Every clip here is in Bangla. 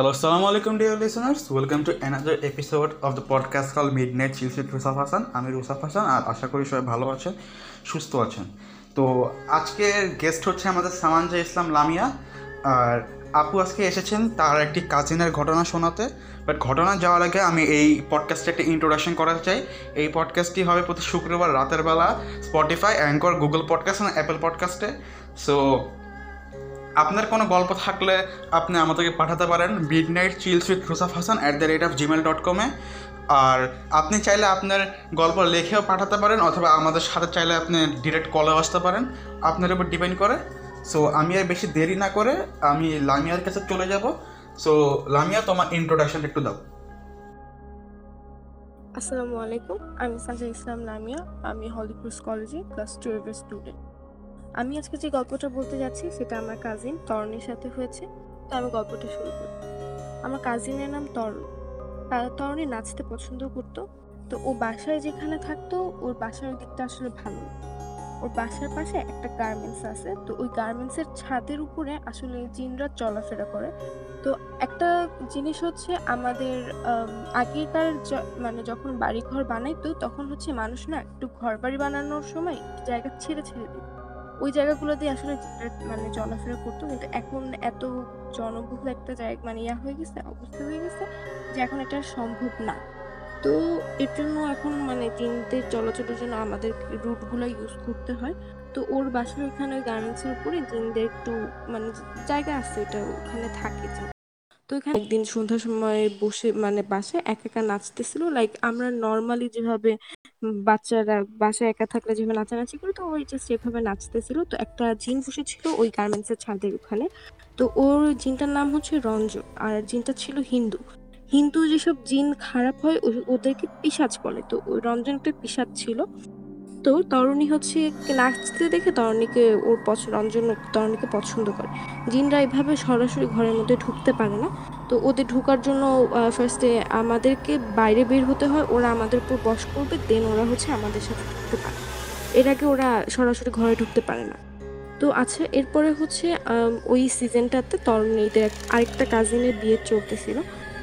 Hello, Assalamu alaikum, dear listeners. Welcome to another episode of the podcast called Midnight Chill with Rusaf Hasan আমি রুসাফ হাসান আর আশা করি সবাই ভালো আছেন সুস্থ আছেন। তো আজকের গেস্ট হচ্ছে আমাদের সামানজা ইসলাম লামিয়া। আর আপু আজকে এসেছেন তার একটি কাজিনের ঘটনা শোনাতে। বাট ঘটনা যাওয়ার আগে আমি এই পডকাস্টে একটা ইন্ট্রোডাকশন করাতে চাই। এই পডকাস্টটি হবে প্রতি শুক্রবার রাতের বেলা স্পটিফাই অ্যাঙ্কর গুগল পডকাস্ট এবং অ্যাপেল পডকাস্টে সো আপনার কোনো গল্প থাকলে আপনি আমাদেরকে পাঠাতে পারেন midnight chills with Rusaf Hasan at the rate of Gmail dot কমে আর আপনি চাইলে আপনার গল্প লিখেও পাঠাতে পারেন অথবা আমাদের সাথে চাইলে আপনি ডিরেক্ট কলেও আসতে পারেন। আপনার উপর ডিপেন্ড করে। সো আমি আর বেশি দেরি না করে আমি লামিয়ার কাছে চলে যাব। সো লামিয়া, তোমার ইন্ট্রোডাকশন একটু দাও। আসসালামু আলাইকুম, আমি সাজা ইসলাম লামিয়া। আমি হলিক্রুজ কলেজে ক্লাস টুয়েলভের স্টুডেন্ট আমি আজকে যে গল্পটা বলতে যাচ্ছি, সেটা আমার কাজিন তরণের সাথে হয়েছে। তো আমি গল্পটা শুরু করি। আমার কাজিনের নাম তরণ। তা- তরণে নাচতে পছন্দ করতো। তো ও বাসায় যেখানে থাকতো, ওর বাসার দিকটা আসলে ভালো ওর বাসার পাশে একটা গার্মেন্টস আছে। তো ওই গার্মেন্টসের ছাদের উপরে আসলে জিনরা চলাফেরা করে। তো একটা জিনিস হচ্ছে, আমাদের আগেকার মানে যখন বাড়ি ঘর বানাইতো, তখন হচ্ছে মানুষ না একটু ঘর বাড়ি বানানোর সময় জায়গা ছেড়ে ছেড়ে দিত। ওই জায়গাগুলো দিয়ে আসলে মানে চলাফেরা করতো, কিন্তু এখন এত জনবহুল একটা জায়গা মানে ইয়া হয়ে গেছে, অবস্থা হয়ে গেছে যে এখন এটা সম্ভব না। তো এর জন্য এখন মানে জিনদের চলাচলের জন্য আমাদের রুটগুলো ইউজ করতে হয়। তো ওর বাসার ওখানে গার্মেন্টস এর উপরে জিনদের একটু মানে জায়গা আছে ওটা ওখানে থাকে তো এখানে একদিন সন্ধ্যার সময় বসে মানে বাসায় একা একা নাচতেছিল লাইক আমরা নর্মালি যেভাবে বাচ্চারা বাসায় একা থাকলে যেভাবে নাচানাচি করে তো ওই জাস্ট সেভাবে নাচতেছিল। তো একটা জিন বসেছিল ওই গার্মেন্টস এর ছাদের ওখানে। তো ওর জিনটার নাম হচ্ছে রঞ্জন আর জিনটা ছিল হিন্দু। হিন্দু যেসব জিন খারাপ হয় ওদেরকে পিশাচ বলে। তো ওই রঞ্জন একটা পিশাচ ছিল। তো তরুণী হচ্ছে নাচতে দেখে তরুণীকে ওর পছন্দ রঞ্জন তরুণীকে পছন্দ করে। জিনরা এভাবে সরাসরি ঘরের মধ্যে ঢুকতে পারে না। তো ওদের ঢোকার জন্য ফার্স্টে আমাদেরকে বাইরে বের হতে হয়। ওরা আমাদের উপর বস করবে দেন ওরা হচ্ছে আমাদের সাথে ঢুকতে পারে। এর আগে ওরা সরাসরি ঘরে ঢুকতে পারে না। তো আচ্ছা এরপরে হচ্ছে ওই সিজনটাতে তরুণীদের আরেকটা কাজিনের বিয়ে চলতেছিল।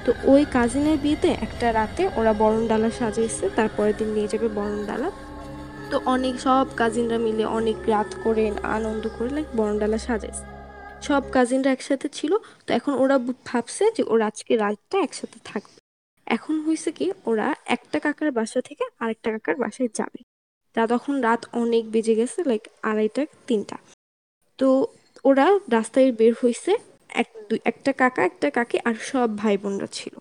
তো ওই কাজিনের বিয়েতে একটা রাতে ওরা বরণডালা সাজিয়েছে, তারপরের দিন নিয়ে যাবে বরণডালা। তো অনেক সব কাজিনরা মিলে অনেক রাত করে আনন্দ করে লাইক বরণডালা সাজাইছে। সব কাজিনরা একসাথে ছিল, তো এখন ওরা ভাবছে যে ওরা আজকে রাতটা একসাথে থাকবে। এখন হয়েছে কি, ওরা একটা কাকার বাসা থেকে আরেকটা কাকার বাসায় যাবে। তা তখন রাত অনেক বেজে গেছে লাইক আড়াইটা, তিনটা। তো ওরা রাস্তায় বের হয়েছে এক, দুই, একটা কাকা, একটা কাকি আর সব ভাই বোনরা ছিল।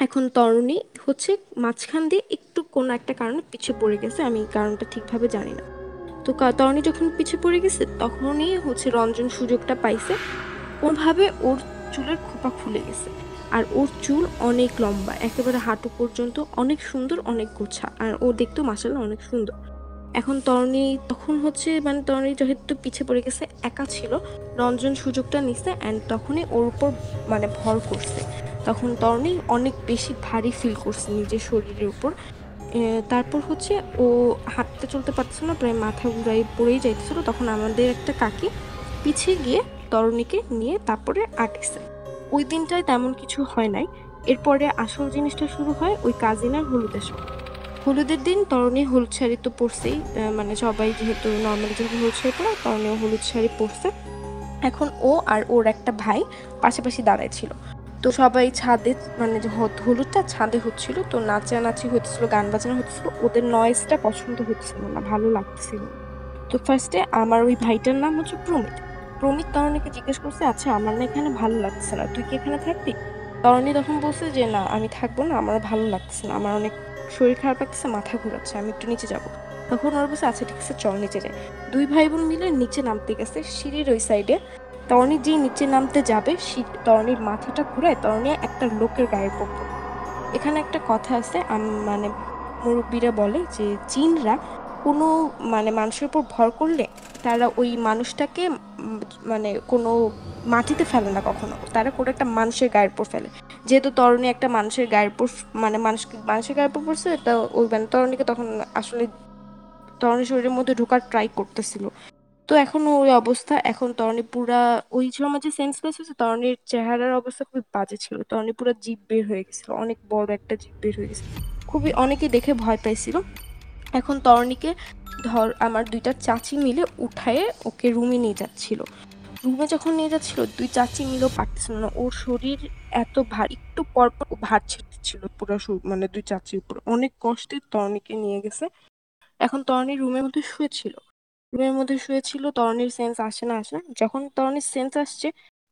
এখন তরুণী হচ্ছে মাঝখান দিয়ে একটু কোনো একটা কারণে পিছিয়ে পড়ে গেছে, আমি কারণটা ঠিকভাবে জানি না। তো তরুণী যখন পিছিয়ে পড়ে গেছে তখনই হচ্ছে রঞ্জন সুযোগটা পাইছে। ওভাবে ওর চুলের খোপা খুলে গেছে। আর ওর চুল অনেক লম্বা, একেবারে হাঁটু পর্যন্ত অনেক সুন্দর, অনেক গোছা। আর ও দেখতেও মাসাল্লাহ অনেক সুন্দর। এখন তরুণী তখন হচ্ছে মানে তরুণী যেহেতু পিছিয়ে পড়ে গেছে, একা ছিল, রঞ্জন সুযোগটা নিছে অ্যান্ড তখনই ওর উপর মানে ভর করছে। তখন তরুণী অনেক বেশি ভারী ফিল করছে নিজের শরীরের উপর। তারপর হচ্ছে ও হাঁটতে চলতে পারছিল না, প্রায় মাথা ঘুরাই পড়েই যাইতেছিল। তখন আমাদের একটা কাকি পিছিয়ে গিয়ে তরুণীকে নিয়ে তারপরে আটকেছে ওই দিনটায় তেমন কিছু হয় নাই। এরপরে আসল জিনিসটা শুরু হয় ওই কাজিনার হলুদের সময় হলুদের দিন তরুণী হলুদ শাড়ি তো পরছেই মানে সবাই যেহেতু নর্মাল যেহেতু হলুদ শাড়ি পরে, তরুণীও হলুদ শাড়ি পরছে। এখন ও আর ওর একটা ভাই পাশাপাশি দাঁড়ায় ছিল। তো সবাই ছাদে মানে যে হলুদটা ছাদে হচ্ছিল, তো নাচানাচি হচ্ছিল, গান বাজানো হচ্ছিল, ওদের নয়েজটা পছন্দ হচ্ছিল না, ভালো লাগছিল তো ফার্স্টে আমার ওই ভাইটার নাম হচ্ছে প্রমিত। প্রমিত তরণীকে জিজ্ঞেস করছে আচ্ছা আমার না এখানে ভালো লাগছে না, তুই কি এখানে থাকবি? তরণী তখন বলছে যে, না, আমি থাকব না, আমার ভালো লাগছে না, আমার অনেক শরীর খারাপ লাগছে, মাথা ঘোরাচ্ছে, আমি একটু নিচে যাব। তখন ওর বলছে আচ্ছা ঠিক আছে, চল নিচে যাই। দুই ভাই বোন মিলে নিচে নামতে গেছে, সিঁড়ির ওই সাইডে তরণী যেই নিচে নামতে যাবে, সি- তরণীর মাথাটা ঘুরায় তরণী একটা লোকের গায়ে পড়তো এখানে একটা কথা আছে মানে মুরব্বীরা বলে যে জিনরা কোনো মানে মানুষের উপর ভর করলে তারা ওই মানুষটাকে মানে কোনো মাটিতে ফেলে না কখনো। তারা কোনো একটা মানুষের গায়ের উপর ফেলে। যেহেতু তরণী একটা মানুষের গায়ের উপর মানে মানুষ, মানুষের গায়ের উপর পড়ছে, তা ওই মানে তরণীকে তখন আসলে তরণীর শরীরের মধ্যে ঢোকার ট্রাই করতেছিল। তো এখন ওই অবস্থা, এখন তরণী পুরা, ওই সময় যে সেন্সলেস হয়েছে তরণীর চেহারার অবস্থা খুবই বাজে ছিল। তরণী পুরো জিভ বের হয়ে গেছিল অনেক বড় একটা জিভ বের হয়ে গেছিল খুবই অনেকে দেখে ভয় পাইছিল। এখন তরণীকে ধর, আমার দুইটা চাচি মিলে উঠায়ে ওকে রুমে নিয়ে যাচ্ছিল। রুমে যখন নিয়ে যাচ্ছিল, দুই চাচি মিলেও পারতেছিল না। ওর শরীর এত ভার, একটু পর পর ভার ছেড়েছিল পুরো মানে দুই চাচির উপর। অনেক কষ্টে তরণীকে নিয়ে গেছে। এখন তরণী রুমের মধ্যে শুয়েছিল। রুমের মধ্যে শুয়েছিল, তরণীর সেন্স আসে না আসে না। যখন তরণীর সেন্স আসছে,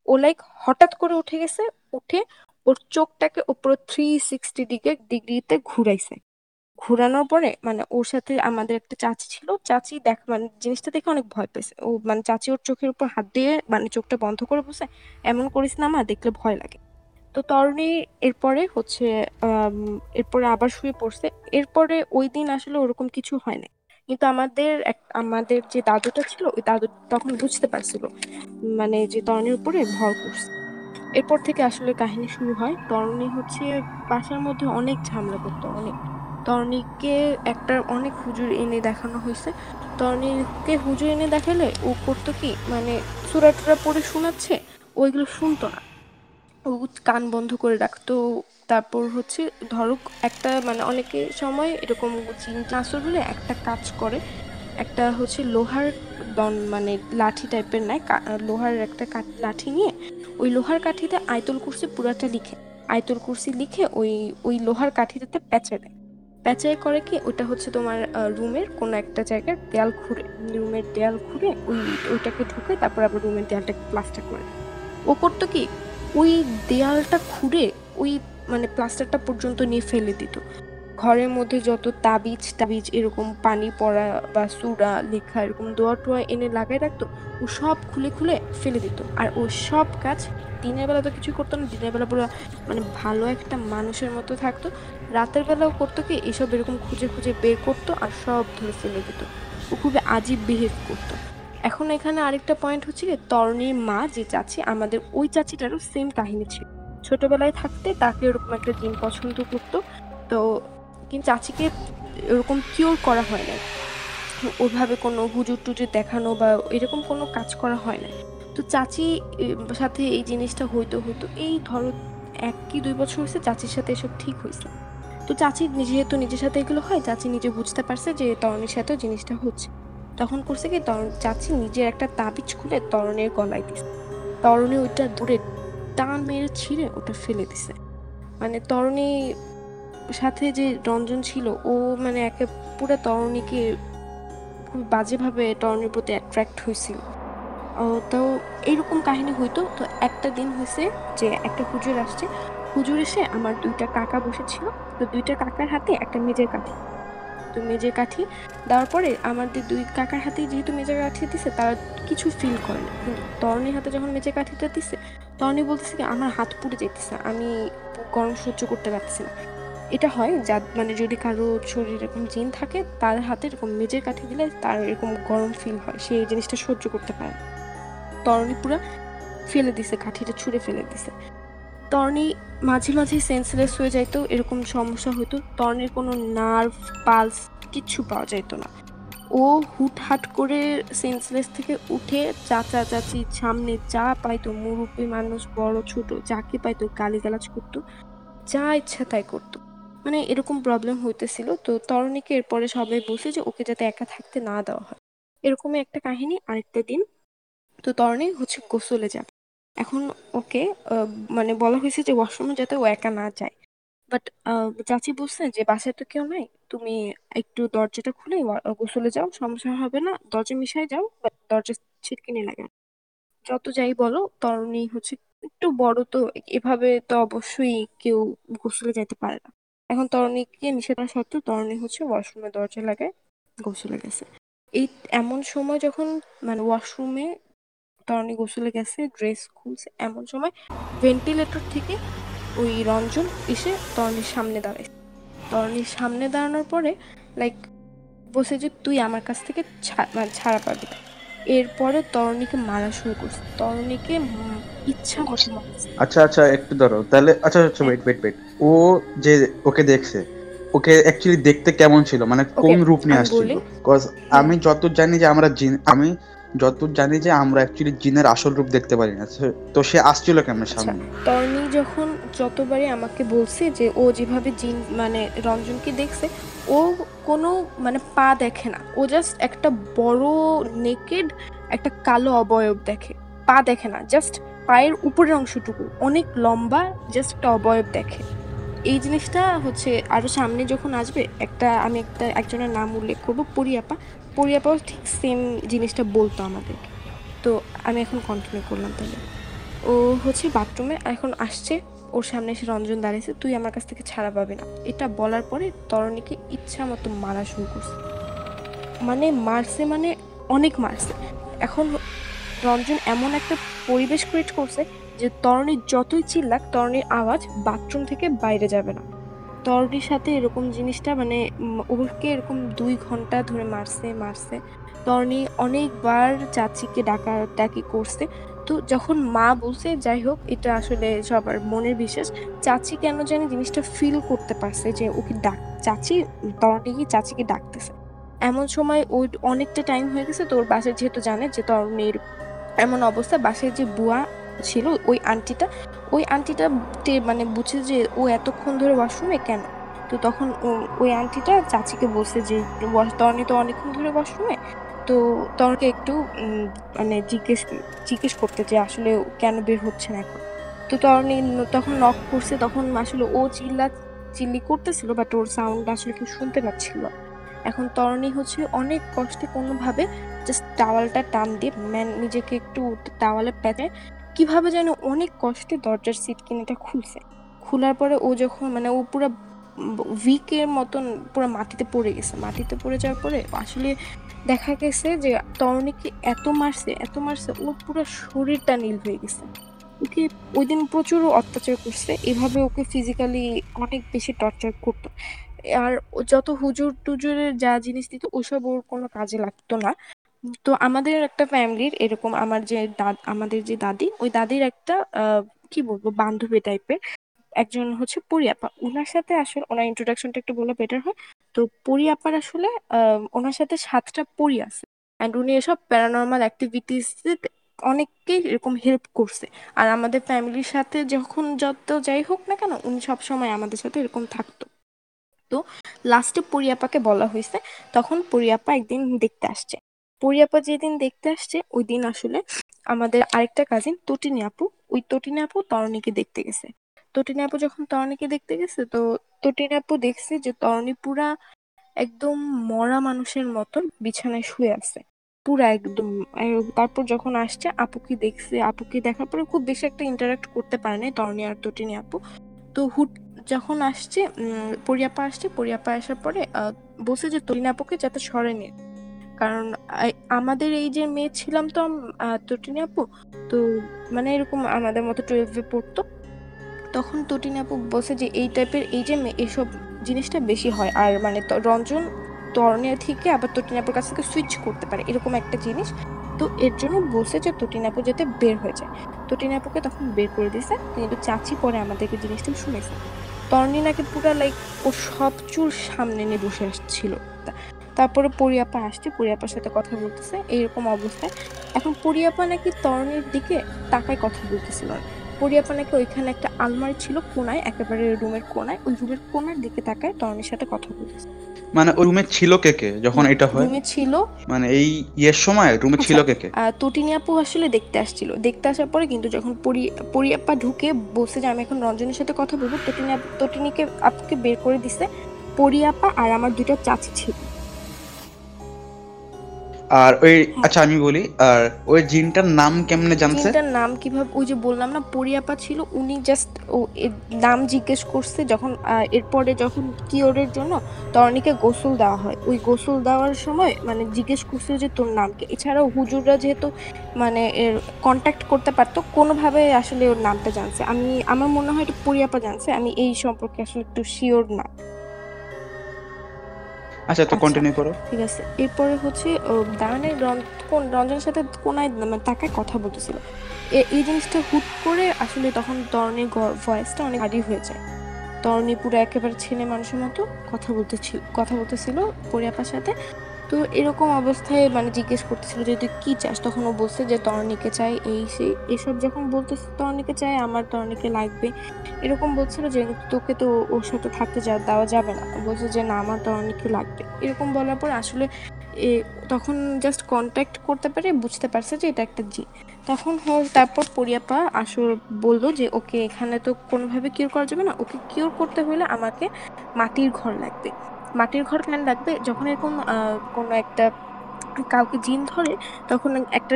ও লাইক হঠাৎ করে উঠে গেছে, উঠে ওর চোখটাকে উপর থ্রি সিক্সটি দিকে, ডিগ্রিতে ঘুরাইছে। ঘুরানোর পরে মানে ওর সাথে আমাদের একটা চাচি ছিল, চাচি দেখ মানে জিনিসটা দেখে অনেক ভয় পেয়েছে। ও মানে চাচি ওর চোখের উপর হাত দিয়ে মানে চোখটা বন্ধ করে বসে, এমন করিস না আমার দেখলে ভয় লাগে। তো তরণী এরপরে হচ্ছে এরপরে আবার শুয়ে পড়ছে। এরপরে ওই দিন আসলে ওরকম কিছু হয় না কিন্তু আমাদের এক- আমাদের যে দাদুটা ছিল, ওই দাদু তখন বুঝতে পারছিল মানে যে তরণীর উপরে ভর করছে। এরপর থেকে আসলে কাহিনী শুরু হয়, তরণী হচ্ছে বাসার মধ্যে অনেক ঝামেলা করতো, অনেক। তরণীকে একটা অনেক হুজুর এনে দেখানো হয়েছে। তরণীকে হুজুর এনে দেখালে ও করতো কি মানে সুরা টুরা পড়ে শোনাচ্ছে, ওইগুলো শুনতো না। কান বন্ধ করে রাখতো। তারপর হচ্ছে, ধরো একটা মানে অনেকে সময় এরকম নাসর হলে একটা কাজ করে, একটা হচ্ছে লোহার দন মানে লাঠি টাইপের নেয় লোহার একটা লাঠি নিয়ে, ওই লোহার কাঠিতে আয়তুল কুরসি পুরাটা লিখে, আয়তুল কুরসি লিখে ওই ওই লোহার কাঠিটাতে প্যাঁচে দেয়। প্যাঁচাই করে কি ওটা হচ্ছে তোমার রুমের কোনো একটা জায়গায় দেয়াল খুঁড়ে, রুমের দেয়াল খুঁড়ে ওই, ওইটাকে ঢুকে তারপর আবার রুমের দেয়ালটাকে প্লাস্টার করে। ও করতো কি ওই দেয়ালটা খুঁড়ে ওই মানে প্লাস্টারটা পর্যন্ত নিয়ে ফেলে দিত। ঘরের মধ্যে যত তাবিজ তাবিজ এরকম পানি পড়া বা সুরা, লেখা এরকম দোয়া টোয়া এনে লাগাই রাখতো, ও সব খুলে খুলে ফেলে দিত। আর ও সব কাজ দিনের বেলা তো কিছুই করতো না, দিনের বেলা পুরো মানে ভালো একটা মানুষের মতো থাকতো। রাতের বেলাও করতো কি, এসব এরকম খুঁজে খুঁজে বের করতো আর সব ধরে ফেলে দিত। ও খুবই আজীব বিহেভ করতো। এখন এখানে আরেকটা পয়েন্ট হচ্ছে কি তরণীর মা যে চাচি, আমাদের ওই চাচিটারও সেম কাহিনী ছিল। ছোটবেলায় থাকতে তাকে ওরকম একটা জিন পছন্দ করতো। তো কিন্তু চাচিকে এরকম কিওর করা হয় না ওইভাবে কোনো হুজুর টুজুর দেখানো বা এরকম কোনো কাজ করা হয় না তো চাচি সাথে এই জিনিসটা হইতো হইতো। এই ধরো এক কি দুই বছর হয়েছে চাচির সাথে এসব ঠিক হয়েছে তো চাচি যেহেতু নিজের সাথে এগুলো হয়, চাচি নিজে বুঝতে পারছে যে তরণের সাথেও জিনিসটা হচ্ছে। তখন করছে কি, তরণ, চাচি নিজের একটা তাবিজ খুলে তরণের গলায় দিছে। তরণে ওইটা দূরে টান মেরে ছিঁড়ে ওটা ফেলে দিছে। মানে তরণী সাথে যে রঞ্জন ছিল, ও মানে একে পুরো তরণীকে খুব বাজেভাবে তরণীর প্রতি অ্যাট্রাক্ট হয়েছিল। তো এইরকম কাহিনী হইতো, তো একটা দিন হয়েছে যে একটা হুজুর আসছে। হুজুর এসে আমার দুইটা কাকা বসেছিল, তো দুইটা কাকার হাতে একটা মেজের কাঠি। তো মেজের কাঠি দেওয়ার পরে আমাদের দুই কাকার হাতে যেহেতু মেজের কাঠি দিছে, তারা কিছু ফিল করে না। কিন্তু তরণীর হাতে যখন মেজের কাঠিটা দিছে, তরণী বলতেছে কি, আমার হাত পুড়ে যেতেছে আমি গরম সহ্য করতে পারছি না। এটা হয় যা মানে যদি কারও শরীরে এরকম জিন থাকে, তার হাতে এরকম মেজের কাঠি দিলে তার এরকম গরম ফিল হয়, সে এই জিনিসটা সহ্য করতে পারে তরণী পুরা ফেলে দিছে, কাঠিটা ছুঁড়ে ফেলে দিছে। তরণী মাঝে মাঝে সেন্সলেস হয়ে যাইত, এরকম সমস্যা হতো তরণীর কোনো নার্ভ পালস কিচ্ছু পাওয়া যাইতো না। ও হুটহাট করে সেন্সলেস থেকে উঠে চাচা চাচির সামনে যা পাইতো, মুরব্বী মানুষ, বড়, ছোট, যাকে পাইতো, গালিগালাজ করতো, যা ইচ্ছা তাই করতো। মানে এরকম প্রবলেম হইতেছিল। তো তরণীকে এরপরে সবাই বলছে যে, ওকে যাতে একা থাকতে না দেওয়া হয়। এরকমই একটা কাহিনী আরেকটা দিন। তো তরণী হচ্ছে গোসলে যাবে এখন ওকে মানে বলা হয়েছে যে ওয়াশরুমে যাতে ও একা না যায়। বাট চাচি বলছে যে বাসায় তো কেউ নাই, তুমি একটু দরজাটা খুলে গোসলে যাও, সমস্যা হবে না, দরজা মিশাই যাও বাট দরজা ছিটকিনি লাগে। না। যত যাই বলো, তরণী হচ্ছে একটু বড় তো, এভাবে তো অবশ্যই কেউ গোসলে যেতে পারে না। এখন তরণীকে নিষেধ করা সত্ত্বেও তরণী হচ্ছে ওয়াশরুমে দরজা লাগায় গোসলে গেছে। এই, এমন সময় যখন মানে ওয়াশরুমে তরণী গোসলে গেছে ড্রেস খুলছে এমন সময় ভেন্টিলেটর থেকে ওই রঞ্জন এসে তরণীর সামনে দাঁড়ায় তরণীর সামনে দাঁড়ানোর পরে লাইক বসে যে তুই আমার কাছ থেকে মানে ছাড়া পাবি না। এরপরে তরণীকে মারা শুরু করছে তরণীকে ইচ্ছা মতো মারছে। আচ্ছা আচ্ছা একটু ধরো তাহলে আচ্ছা আচ্ছা ওয়েট ওয়েট ওয়েট ও যে ওকে দেখছে ওকে অ্যাকচুয়ালি দেখতে কেমন ছিল মানে কোন রূপ নিয়ে আসছিল বলি। কজ আমি যত জানি যে আমরা জিন আমি যতদূর জানি যে আমরা অ্যাকচুয়ালি জিনের আসল রূপ দেখতে পারি না। তো- সে আসছিল কেমন আচ্ছা সামনে? তর্নি যখন যতবারই আমাকে বলছে যে ও যেভাবে জিন মানে রঞ্জনকে দেখছে ও কোনো মানে পা দেখে না। ও জাস্ট একটা বড় নেকেড একটা কালো অবয়ব দেখে। পা দেখে না জাস্ট পায়ের উপরের অংশটুকু অনেক লম্বা জাস্ট একটা অবয়ব দেখে। এই জিনিসটা হচ্ছে আরও সামনে যখন আসবে একটা আমি একটা একজনের নাম উল্লেখ করব পরিয়াপা। পরিয়াপাও ঠিক সেম জিনিসটা বলতো আমাদেরকে তো আমি এখন কন্টিনিউ করলাম তাহলে। ও হচ্ছে বাথরুমে এখন আসছে, ওর সামনে এসে রঞ্জন দাঁড়িয়েছে, তুই আমার কাছ থেকে ছাড়া পাবি না। এটা বলার পরে তরণীকে ইচ্ছা মতো মারা শুরু করছে। মানে মারছে মানে অনেক মারছে। এখন রঞ্জন এমন একটা পরিবেশ ক্রিয়েট করছে যে তরণীর যতই চিল্লাক, তরণীর আওয়াজ বাথরুম থেকে বাইরে যাবে না। তরণীর সাথে এরকম জিনিসটা মানে ওকে এরকম দুই ঘণ্টা ধরে মারছে মারছে। তরণী অনেকবার চাচিকে ডাকা, ডাকি করছে। তো যখন মা বলছে, যাই হোক, এটা আসলে সবার মনের বিশ্বাস। চাচি কেন জানি জিনিসটা ফিল করতে পারছে যে ওকে ডাক, চাচি তরণী কি চাচিকে ডাকতেছে। এমন সময় ওই অনেকটা টাইম হয়ে গেছে তোর বাসায়, যেহেতু জানে যে তরণীর এমন অবস্থা, বাসায় যে বুয়া ছিল, ওই আন্টিটা ওই আন্টিটা মানে বুঝে যে ও এতক্ষণ ধরে ওয়াশরুমে কেন? তো তখন ওই আন্টিটা চাচিকে বলছে যে তরণী তো অনেকক্ষণ ধরে ওয়াশরুমে। তো তরকে একটু মানে জিজ্ঞেস জিজ্ঞেস করতে যে, আসলে কেন বের হচ্ছে না এখন? তো তরণী তখন নক করছে, তখন আসলে ও চিল্লা, চিল্লি করতেছিল বাট ওর সাউন্ড আসলে কেউ শুনতে পাচ্ছিল এখন তরণী হচ্ছে অনেক কষ্টে কোনোভাবে জাস্ট টাওয়ালটা টান দিয়ে ম্যান নিজেকে একটু টাওয়ালে পেতে কীভাবে যেন অনেক কষ্টে দরজার সিট কিনেটা খুলছে। খোলার পরে ও যখন মানে ও পুরো উইকের মতন পুরো মাটিতে পড়ে গেছে। মাটিতে পড়ে যাওয়ার পরে আসলে দেখা গেছে যে তরণীকে এত মারছে এত মারছে, ওর পুরো শরীরটা নীল হয়ে গেছে। ওকে ওই দিন প্রচুর অত্যাচার করছে, এভাবে ওকে ফিজিক্যালি অনেক বেশি টর্চার করতো। আর যত হুজুর টুজুরের যা জিনিস দিত, ওসব ওর কোনো কাজে লাগতো না। তো আমাদের একটা ফ্যামিলির এরকম আমার যে দাদ আমাদের যে দাদি, ওই দাদির একটা কি বলব, বান্ধবী টাইপের। একজন হচ্ছে পরিয়াপা ওনার সাথে আসলে, ওনার ইন্ট্রোডাকশনটা একটু বললে বেটার হয়। তো পরিয়াপার আসলে ওনার সাথে সাতটা পরি আছে। অ্যান্ড উনি এসব প্যারানর্মাল অ্যাক্টিভিটিস অনেককেই এরকম হেল্প করছে। আর আমাদের ফ্যামিলির সাথে যখন যত যাই হোক না কেন, উনি সবসময় আমাদের সাথে এরকম থাকতো। তো লাস্টে পরিয়াপাকে বলা হয়েছে, তখন পরিয়াপা একদিন দেখতে আসছে। পরিয়াপা যেদিন দেখতে আসছে, ওই দিন আসলে আমাদের আরেকটা কাজিন তটিনী আপু, ওই তটিনী আপু তরণীকে দেখতে গেছে। তটিনী আপু যখন তরণীকে দেখতে গেছে, তো তটিনী আপু দেখছে যে তরণী পুরা একদম মরা মানুষের মতন বিছানায় শুয়ে আছে। পুরা একদম তারপর যখন আসছে, আপুকে দেখছে, আপুকে দেখার পরে খুব বেশি একটা ইন্টারাক্ট করতে পারে নাই তরণী আর তটিনী আপু। তো হুট, যখন আসছে পরিয়াপা আসছে পরিয়াপা আসার পরে বলছে যে তটিনী আপুকে যাতে সরে নিয়ে কারণ আমাদের এই যে মেয়ে ছিলাম তো তটিনী আপু, তো মানে এরকম আমাদের মতো টুয়েলভে পড়তো। তখন তটিনী আপু বলছে যে এই টাইপের এই যে মেয়ে, এসব জিনিসটা বেশি হয়। আর মানে রঞ্জন তরণের থেকে আবার তটিনী আপুর কাছ থেকে সুইচ করতে পারে, এরকম একটা জিনিস। তো এর জন্য বলছে যে তটিনী আপু যাতে বের হয়ে যায়। তটিনী আপুকে তখন বের করে দিছে কিন্তু চাচি পরে আমাদেরকে জিনিসটা শুনেছে। তরণী নাকি পুরো লাইক ও সব চুল সামনে নিয়ে বসে আসছিল। তারপরে পরিয়াপা আসছে পরিয়াপার সাথে কথা বলতেছে এইরকম অবস্থায়। এখন পরিয়াপা নাকি তরণের দিকে তাকায় কথা বলতেছিল। পরিয়াপা নাকি ওইখানে একটা আলমারি ছিল কোনায় একেবারে রুমের কোনায় ওই রুমের কোনার দিকে তাকায় তরণীর সাথে কথা বলতেছে। মানে ওই রুমে ছিল কে কে যখন এটা হয়? রুমে ছিল। মানে এই ইয়ের সময় রুমে ছিল কে কে? তটিনী আপু আসলে দেখতে আসছিল। দেখতে আসার পরে কিন্তু যখন পরি পরিয়াপ্পা ঢুকে বলছে যে আমি এখন রঞ্জনের সাথে কথা বলব। তটিনী তটিনীকে আপুকে বের করে দিছে। পরিয়াপ্পা আর আমার দুটো চাচি ছিল। আর ওই আচ্ছা আমি বলি আর ওই জিনটার নাম কেমনে জানছে? জিনটার নাম কীভাবে ওই যে বললাম না পরিয়াপা ছিল উনি জাস্ট ও নাম জিজ্ঞেস করছে যখন এরপরে যখন কিওরের জন্য তরণীকে গোসল দেওয়া হয় ওই গোসল দেওয়ার সময় মানে জিজ্ঞেস করছে যে তোর নাম কি? এছাড়াও হুজুররা যেহেতু মানে এর কন্ট্যাক্ট করতে পারতো কোনোভাবে আসলে ওর নামটা জানছে। আমি আমার মনে হয় এটা পরিয়াপা জানছে আমি এই সম্পর্কে আসলে একটু শিওর না। আচ্ছা তো আচ্ছা। কন্টিনিউ করো। ঠিক আছে। এরপরে হচ্ছে দানের কোন রঞ্জনের সাথে কোনায় মানে তাকায় কথা বলতেছিল। এই জিনিসটা হুট করে আসলে তখন তরণীর ভয়েসটা অনেক ভারী হয়ে যায়। তরণী পুরো একেবারে ছেলে মানুষের মতো কথা বলতেছিল কথা বলতেছিল পরিয়াপার সাথে। তো এরকম অবস্থায় মানে জিজ্ঞেস করতেছিল যে, তুই কি চাস? তখন ও বলছে যে, তরণীকে চাই। এই সেই এসব যখন বলতেছে, তরণীকে চাই, আমার তরণীকে লাগবে। এরকম বলছিল যে, তোকে তো ওর সাথে থাকতে যা, দেওয়া যাবে না। বলছে যে, না, আমার তরণীকে লাগবে। এরকম বলার পর আসলে এ, তখন জাস্ট কন্ট্যাক্ট করতে পারে বুঝতে পারছে যে, এটা একটা জি তখন তারপর পরিয়াপা আসর বলল যে, ওকে এখানে তো কোনোভাবে কিওর করা যাবে না। ওকে কিওর করতে হলে আমাকে মাটির ঘর লাগবে। মাটির ঘর কেন রাখবে, যখন এরকম কোনো একটা কাউকে জিন ধরে, তখন একটা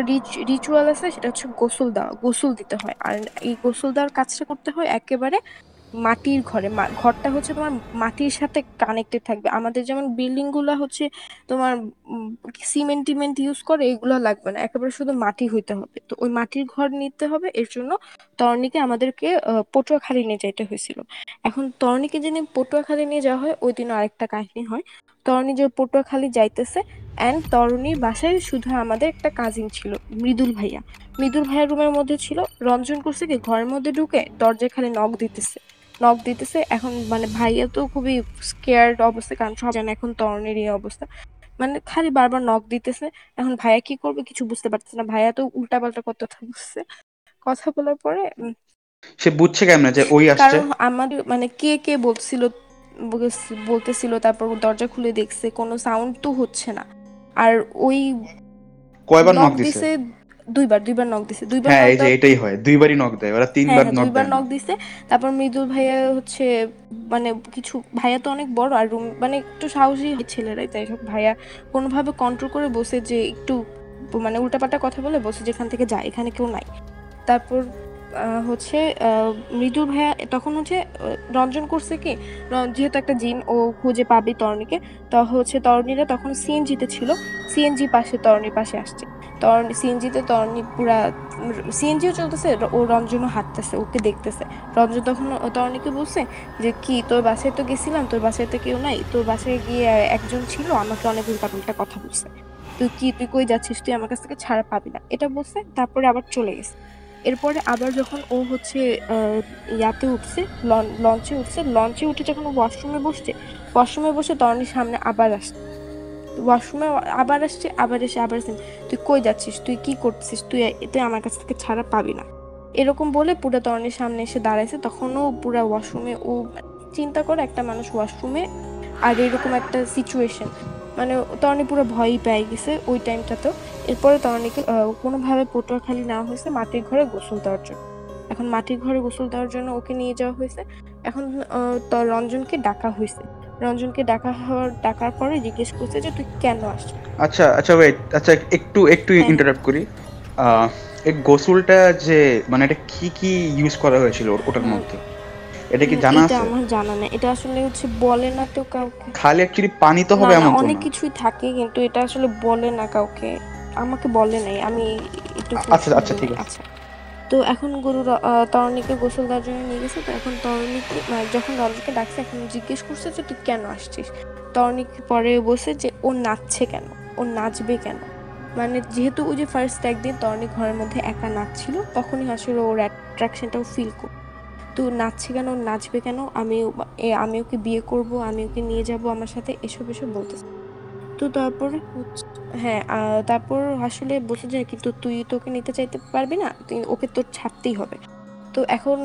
রিচুয়াল আছে, সেটা হচ্ছে গোসল দেওয়া, গোসল দিতে হয়। আর এই গোসল দেওয়ার কাজটা করতে হয় একেবারে মাটির ঘরে ঘরটা হচ্ছে তোমার মাটির সাথে কানেক্টেড থাকবে। আমাদের যেমন বিল্ডিংগুলা হচ্ছে তোমার সিমেন্ট টিমেন্ট ইউজ করে, এগুলো লাগবে না। একেবারে শুধু মাটি হইতে হবে। তো ওই মাটির ঘর নিতে হবে, এর জন্য তরণীকে আমাদেরকে পটুয়াখালী নিয়ে যাইতে হয়েছিল। এখন তরণীকে যেদিন পটুয়াখালী নিয়ে যাওয়া হয়, ওই দিন আরেকটা কাহিনী হয়। তরণী যে পটুয়াখালী যাইতেছে অ্যান্ড তরণীর বাসায় শুধু আমাদের একটা কাজিন ছিল, মৃদুল ভাইয়া। মৃদুল ভাইয়ার রুমের মধ্যে ছিল, রঞ্জন করছে কি, ঘরের মধ্যে ঢুকে দরজায় খালি নখ দিতেছে। নক দিতেছে। এখন মানে ভাইয়া তো খুবই স্কেয়ার্ড অবস্থা কারণ সব জানে এখন তরণের এই অবস্থা। মানে খালি বারবার নক দিতেছে। এখন ভাইয়া কি করবে কিছু বুঝতে পারতেছে না। ভাইয়া তো উল্টা পাল্টা কথা বুঝছে কথা বলার পরে সে বুঝছে কেমনে যে ওই আসছে? কারণ আমাদের মানে কে কে বলছিল বলতেছিল তারপর দরজা খুলে দেখছে কোনো সাউন্ড তো হচ্ছে না। আর ওই কয়বার নক দিছে দুইবার দুইবার নক দিছে। দুইবার হ্যাঁ এই যে এটাই হয়। দুইবারই নক দেয় ওরা হ্যাঁ তিনবার হ্যাঁ নক দুইবার নক দিছে। তারপর মৃদুল ভাইয়া হচ্ছে মানে কিছু ভাইয়া তো অনেক বড় আর রুম মানে একটু সাহসী ছেলেরাই তাই সব ভাইয়া কোনোভাবে কন্ট্রোল করে বসে যে একটু মানে উল্টাপাল্টা কথা বলে বসে যেখান থেকে যায় এখানে কেউ নাই। তারপর আহ, হচ্ছে আহ, মৃদুল ভাইয়া তখন হচ্ছে রঞ্জন করছে কি যেহেতু একটা জিন ও খুঁজে পাবে তরণীকে তো হচ্ছে তরণীরা তখন সিএনজিতে ছিল। সিএনজি পাশে তরণীর পাশে আসছে। তরণী, সিএনজিতে তরণী পুরা, সিএনজিও চলতেছে ও রঞ্জনও হাঁটতেছে, ওকে দেখতেছে। রঞ্জন তখন ও তরণীকে বলছে যে, কি, তোর বাসায় তো গেছিলাম, তোর বাসায় তো কেউ নাই, তোর বাসায় গিয়ে একজন ছিল, আমাকে অনেক উল্টাপাল্টা কথা বলছে। তুই কি, তুই কই যাচ্ছিস? তুই আমার কাছ থেকে ছাড়া পাবি না। এটা বলছে, তারপরে আবার চলে গেছে। এরপরে আবার যখন ও হচ্ছে ইয়াতে উঠছে লঞ্চে উঠছে, লঞ্চে উঠে যখন ওয়াশরুমে বসছে ওয়াশরুমে বসে তরণীর সামনে আবার আসছে। ওয়াশরুমে আবার আসছে, আবার এসে আবার আসছে। তুই কই যাচ্ছিস? তুই কি করছিস? তুই তুই আমার কাছ থেকে ছাড়া পাবি না। এরকম বলে পুরো তরণীর সামনে এসে দাঁড়াইছে। তখনও পুরো ওয়াশরুমে ও চিন্তা করে একটা মানুষ ওয়াশরুমে আর এরকম একটা সিচুয়েশন মানে তরণী পুরো ভয়ই পেয়ে গেছে ওই টাইমটাতেও এরপরে তরণীকে কোনোভাবে পটুয়াখালী নেওয়া হয়েছে মাটির ঘরে গোসল দেওয়ার জন্য। এখন মাটির ঘরে গোসল দেওয়ার জন্য ওকে নিয়ে যাওয়া হয়েছে। এখন রঞ্জনকে ডাকা হয়েছে। রঞ্জনকে ডাকা হওয়ার ডাকার পরে জিজ্ঞেস করছে যে তুই কেন আসছিস? আচ্ছা আচ্ছা ওয়েট আচ্ছা একটু একটু হ্যাঁ। ইন্টারাপ্ট করি। আহ, এই গোসলটা যে মানে এটা কি কি ইউজ করা হয়েছিল ওর- ওটার মধ্যে? এটা কি জানা আছে? আমার জানা নেই। এটা আসলে হচ্ছে বলে না তো কাউকে। খালি অ্যাকচুয়ালি পানি তো হবে এমন অনেক কিছুই থাকে কিন্তু এটা আসলে বলে না কাউকে। আমাকে বলে নাই আমি একটু আচ্ছা, আচ্ছা, ঠিক আছে। তো এখন গরু তরণীকে গোসল দেওয়ার জন্য নিয়ে গেছে, তো এখন তরণীকে যখন রঞ্জনকে ডাকছে, এখন জিজ্ঞেস করছে যে, তুই কেন আসছিস? তরণীকে পরে বসে যে, ও নাচছে কেন? ও নাচবে কেন? মানে যেহেতু ওই যে ফার্স্ট একদিন তরণী ঘরের মধ্যে একা নাচছিল, তখনই আসলে ওর অ্যাট্রাকশনটাও ফিল করো, তো নাচছে কেন? নাচবে কেন? আমি আমি ওকে বিয়ে করব, আমি ওকে নিয়ে যাব আমার সাথে? এসব এসব বলতেছে। তো তারপরে হ্যাঁ তারপর আসলে বসে যায় কিন্তু তুই তোকে নিতে চাইতে পারবি না, তুই ওকে তোর ছাড়তেই হবে। তো এখন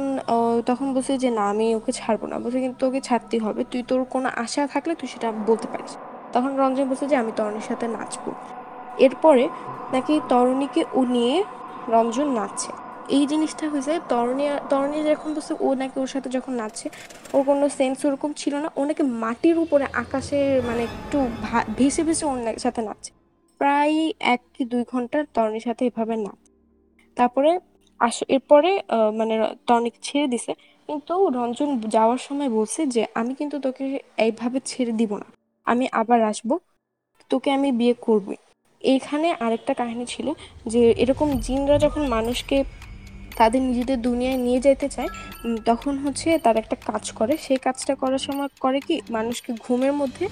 তখন বলছে যে না, আমি ওকে ছাড়বো না। বলছে কিন্তু তোকে ছাড়তেই হবে, তুই তোর কোনো আশা থাকলে তুই সেটা বলতে পারিস। তখন রঞ্জন বলছে যে আমি তরণীর সাথে নাচবো। এরপরে নাকি তরণীকে ও নিয়ে রঞ্জন নাচছে। এই জিনিসটা হয়েছে, তরণী তরণী যখন বলছে, ও নাকি ওর সাথে যখন নাচছে, ওর কোনো সেন্স ওরকম ছিল না। ও নাকি মাটির উপরে আকাশে মানে একটু ভেসে ভেসে ওর সাথে নাচছে। প্রায় এক কি দুই ঘণ্টা তরণীর সাথে এভাবে নাচ। তারপরে আস এরপরে মানে টনিক ছেড়ে দিছে। কিন্তু রঞ্জন যাওয়ার সময় বলছে যে, আমি কিন্তু তোকে এইভাবে ছেড়ে দিব না। আমি আবার আসব। তোকে আমি বিয়ে করব এইখানে আরেকটা কাহিনী ছিল যে, এরকম জিনরা যখন মানুষকে তাদের নিজেদের দুনিয়ায় নিয়ে যেতে চায় তখন হচ্ছে তার একটা কাজ করে। সেই কাজটা করার সময় করে কি, মানুষকে ঘুমের মধ্যে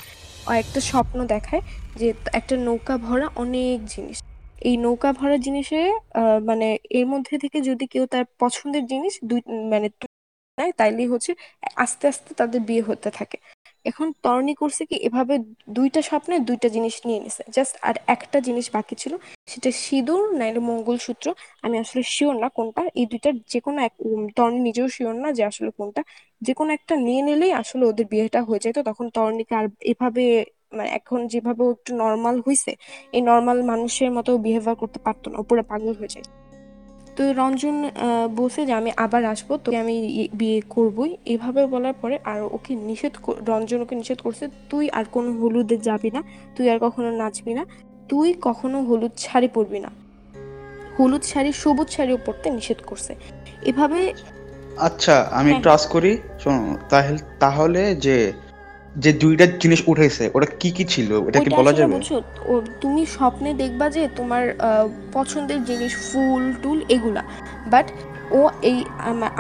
একটা স্বপ্ন দেখায় যে একটা নৌকা ভরা অনেক জিনিস। এই নৌকা ভরা জিনিসে মানে এর মধ্যে থেকে যদি কেউ তার পছন্দের জিনিস দুই মানে নেয়, তাইলেই হচ্ছে আস্তে আস্তে তাদের বিয়ে হতে থাকে। এখন তরণী করছে কি, এভাবে দুইটা স্বপ্নে দুইটা জিনিস নিয়ে নিছে। জাস্ট আর একটা জিনিস বাকি ছিল, সেটা সিঁদুর নাইলে মঙ্গলসূত্র। আমি আসলে শিওর না কোনটা। এই দুইটার যে কোনো এক তরণী নিজেও শিওর না যে আসলে কোনটা। যে কোনো একটা নিয়ে নিলেই আসলে ওদের বিয়েটা হয়ে যেত তখন তরণীকে আর এভাবে মানে এখন যেভাবে একটু নর্মাল হয়েছে এই নর্মাল মানুষের মতো বিহেভিয়ার করতে পারতো না। পুরো পাগল হয়ে যায়। তো রঞ্জন বলছে যে আমি আবার আসব তোকে আমি বিয়ে করবই। এভাবে বলার পরে আর ওকে নিষেধ রঞ্জন ওকে নিষেধ করছে তুই আর কোনো হলুদে যাবি না তুই আর কখনো নাচবি না তুই কখনো হলুদ শাড়ি পরবি না। হলুদ শাড়ি সবুজ শাড়িও পরতে নিষেধ করছে। এভাবে আচ্ছা আমি একটু আস করি শোনো তাহলে তাহলে যে যে দুইটা জিনিস উঠেছে ওটা কি কি ছিল? এটা কি বলা যাবে? তুমি স্বপ্নে দেখবা যে তোমার পছন্দের জিনিস ফুল টুল এগুলা। বাট ও এই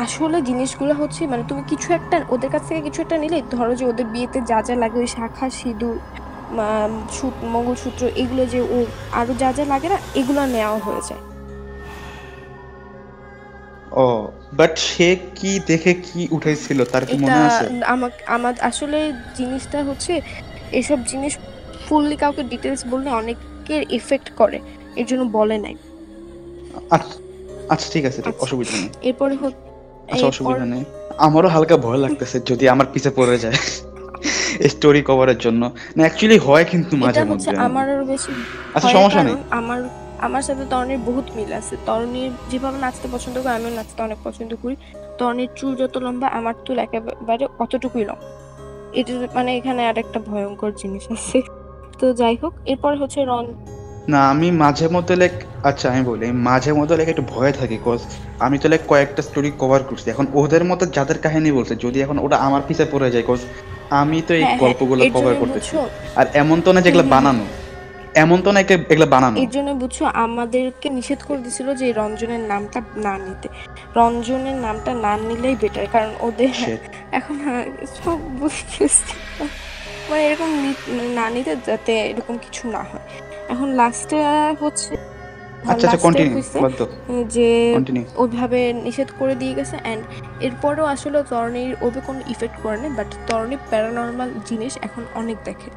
আসলে জিনিসগুলো হচ্ছে মানে তুমি কিছু একটা ওদের কাছ থেকে কিছু একটা নিলে ধরো যে ওদের বিয়েতে যা যা লাগে ওই শাখা সিঁদুর মঙ্গলসূত্র এগুলো যে ও আরও যা যা লাগে না এগুলো নেওয়া হয়ে যায়। ও বাট সে কি দেখে কি তার কি মনে আছে? আমাকে আমার আসলে জিনিসটা হচ্ছে এসব জিনিস ফুললি কাউকে ডিটেলস বললে অনেকের এফেক্ট করে এর জন্য বলে নাই। আচ্ছা ঠিক আছে ঠিক আচ্ছা। অসুবিধা নেই। এরপরে আচ্ছা অসুবিধা নেই। আমারও হালকা ভয় লাগতেছে যদি আমার পিছে পড়ে যায় স্টোরি কভারের জন্য। না অ্যাকচুয়ালি হয় কিন্তু মাঝে মধ্যে। আমার বেশি আচ্ছা সমস্যা নেই। আমার আমার সাথে তরণীর বহুত মিল আছে। তরণীর যেভাবে নাচতে পছন্দ করে আমিও নাচতে অনেক পছন্দ করি। তরণীর চুল যত লম্বা আমার চুল একেবারে অতটুকুই লম্বা। এটা মানে এখানে আর একটা ভয়ঙ্কর জিনিস আছে। তো যাই হোক এরপর হচ্ছে রন না আমি মাঝে মধ্যে লাইক আচ্ছা আমি বলি মাঝে মধ্যে লাইক একটু ভয়ে থাকি কজ আমি তো লাইক কয়েকটা স্টোরি কভার করছি। এখন ওদের মতো যাদের কাহিনী বলছে যদি এখন ওটা আমার পিছে পড়ে যায় কজ আমি তো এই হ্যাঁ, হ্যাঁ, গল্পগুলো কভার করতেছি। আর এমন তো না যেগুলো হুম। বানানো। এমন তো না যে এগুলো বানানো। এর জন্য বুঝছ আমাদেরকে নিষেধ করে দিছিল যে রঞ্জনের নামটা না নিতে। রঞ্জনের নামটা না নিলেই বেটার কারণ ওদের. এখন আর সব বুঝতেছি। মানে এরকম না নিতে যাতে এরকম কিছু না হয়। এখন লাস্টে হচ্ছে আচ্ছা আচ্ছা কন্টিনিউ যে ওইভাবে নিষেধ করে দিয়ে গেছে অ্যান্ড এরপরও আসলে তরণীর ওবে কোনো ইফেক্ট করে না বাট তরণী প্যারানর্মাল জিনিস এখন অনেক দেখে।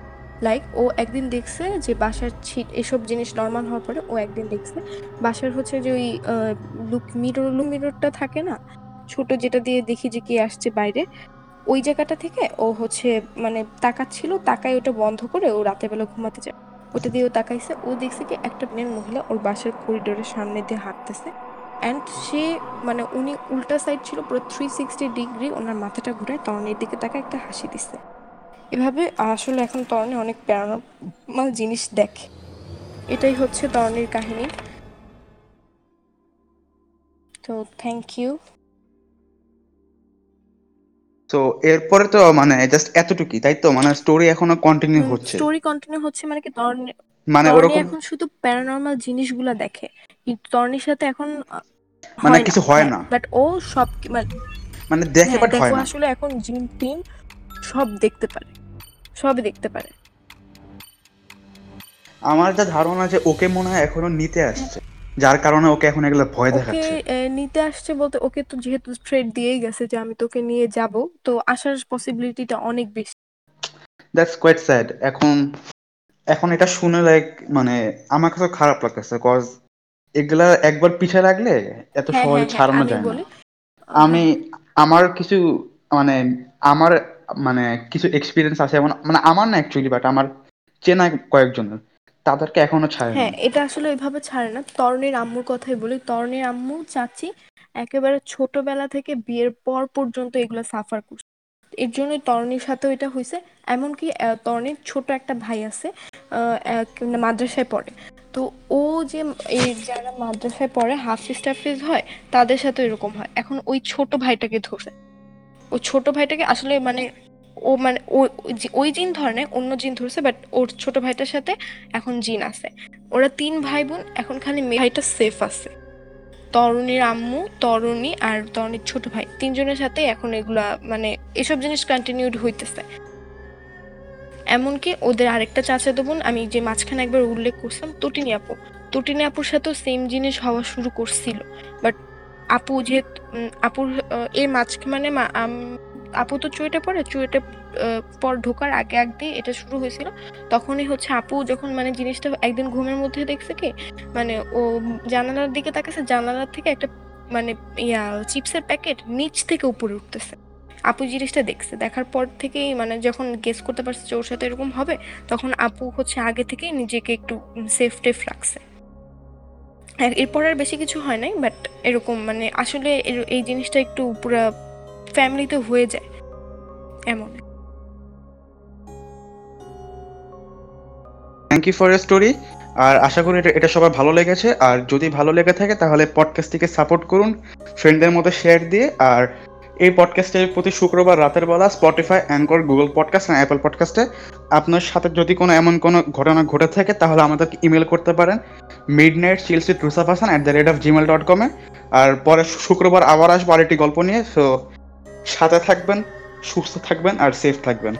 লাইক ও একদিন দেখছে যে বাসার ছিট এসব জিনিস নর্মাল হওয়ার পরে ও একদিন দেখছে। বাসার হচ্ছে যে ওই লুক মিরর লুক মিররটা থাকে না? ছোট যেটা দিয়ে দেখি যে কে আসছে বাইরে। ওই জায়গাটা থেকে ও হচ্ছে মানে তাকাচ্ছিল, তাকায় ওটা বন্ধ করে ও রাতের বেলা ঘুমাতে যায়। ওটা দিয়ে ও তাকাইছে, ও দেখছে কি একটা মেয়ের মহিলা ওর বাসার করিডোরের সামনে দিয়ে হাঁটতেছে। অ্যান্ড সে মানে উনি উল্টা সাইড ছিল, পুরো থ্রি সিক্সটি ডিগ্রি ওনার মাথাটা ঘুরায় তরণের দিকে তাকে একটা হাসি দিচ্ছে। এভাবে আসলে এখন তরণে অনেক প্যারানর্মাল জিনিস দেখে। এটাই হচ্ছে তরণীর কাহিনী। তো থ্যাংক ইউ তো এরপরে তো মানে জাস্ট এতটুকুই তাই তো? মানে স্টোরি এখনও কন্টিনিউ হচ্ছে। স্টোরি কন্টিনিউ হচ্ছে মানে কি তরণী মানে ওরকম এখন শুধু প্যারানর্মাল জিনিসগুলা দেখে। কিন্তু তরণীর সাথে এখন মানে কিছু হয় না। বাট ও সব মানে মানে দেখে হ্যাঁ, বাট হয় না। আসলে এখন জিম টিম সব দেখতে পারে। সবই দেখতে পারে। আমার যা ধারণা যে ওকে মনে হয় এখনও নিতে আসছে। যার কারণে ওকে এখন এগুলো ভয় দেখাচ্ছে। নিতে আসছে বলতে ওকে তো যেহেতু থ্রেড দিয়েই গেছে যে আমি তোকে নিয়ে যাব তো আসার পসিবিলিটিটা অনেক বেশি। দ্যাটস কোয়াইট স্যাড এখন এখন এটা শুনে লাইক মানে আমার কাছে খারাপ লাগতেছে কজ এগুলা একবার পিছে লাগলে এত হ্যাঁ সহজে হ্যাঁ হ্যাঁ ছাড়ানো যায় না। আমি আমার কিছু মানে আমার মানে কিছু এক্সপিরিয়েন্স আছে এমন মানে আমার না অ্যাকচুয়ালি বাট আমার চেনা কয়েকজনের, তাদেরকে এখনও ছাড়ে হ্যাঁ এটা আসলে ওইভাবে ছাড়ে না। তরণীর আম্মুর কথাই বলি, তরণীর আম্মু, চাচি একেবারে ছোটবেলা থেকে বিয়ের পর পর্যন্ত এগুলো সাফার করছে। এর জন্যই তরণীর সাথে এটা হয়েছে এমনকি তরণীর ছোট একটা ভাই আছে মাদ্রাসায় পড়ে। তো ও যে এই যারা মাদ্রাসায় পড়ে হাফিজ টাফিজ হয়, তাদের সাথে এরকম হয়। এখন ওই ছোট ভাইটাকে ধরছে। ওই ছোট ভাইটাকে আসলে মানে ও মানে ও- ওই জিন ধরনের অন্য জিন ধরছে বাট ওর ছোট ভাইটার সাথে এখন জিন আছে। ওরা তিন ভাই বোন, এখন খালি মেয়ে ভাইটা সেফ আছে। তরুণীর আম্মু, তরুণী আর তরুণীর ছোট ভাই। তিনজনের সাথে এখন এগুলা মানে এসব জিনিস কন্টিনিউড হইতেছে। এমনকি ওদের আরেকটা চাচাতো বোন, আমি যে মাঝখানে একবার উল্লেখ করছিলাম তটিনী আপু। তটিনী আপুর সাথেও সেম জিনিস হওয়া শুরু করছিল বাট আপু যেহেতু আপুর এর মাঝখানে মা- আপু তো চুয়েটে পড়ে, চুয়েটে পর ঢোকার আগে আগ এটা শুরু হয়েছিল। তখনই হচ্ছে আপু যখন মানে জিনিসটা একদিন ঘুমের মধ্যে দেখছে কি মানে ও জানালার দিকে তাকাছে জানালার থেকে একটা মানে ইয়া, চিপসের প্যাকেট নিচ থেকে উপরে উঠতেছে। আপু জিনিসটা দেখছে, দেখার পর থেকেই মানে যখন গেস করতে পারছে যে ওর সাথে এরকম হবে, তখন আপু হচ্ছে আগে থেকেই নিজেকে একটু সেফ টেফ রাখছে। এরপর আর বেশি কিছু হয় নাই বাট এরকম মানে আসলে এই জিনিসটা একটু পুরো ফ্যামিলিতে হয়ে যায়, এমন। থ্যাংক ইউ ফর স্টোরি আর আশা করি এটা এটা সবার ভালো লেগেছে, আর যদি ভালো লেগে থাকে তাহলে পডকাস্টটিকে সাপোর্ট করুন ফ্রেন্ডদের মতো শেয়ার দিয়ে, আর এই পডকাস্টে প্রতি শুক্রবার রাতের বেলা স্পটিফাই অ্যাঙ্কর গুগল পডকাস্ট আর অ্যাপল পডকাস্টে আপনার সাথে যদি কোনো এমন কোনো ঘটনা ঘটে থাকে, তাহলে আমাদেরকে ইমেল করতে পারেন midnight chills with Rusaf Hasan at the rate of Gmail dot কমে আর পরে শুক্রবার আবার আসব আরেকটি গল্প নিয়ে সো সাথে থাকবেন, সুস্থ থাকবেন আর সেফ থাকবেন।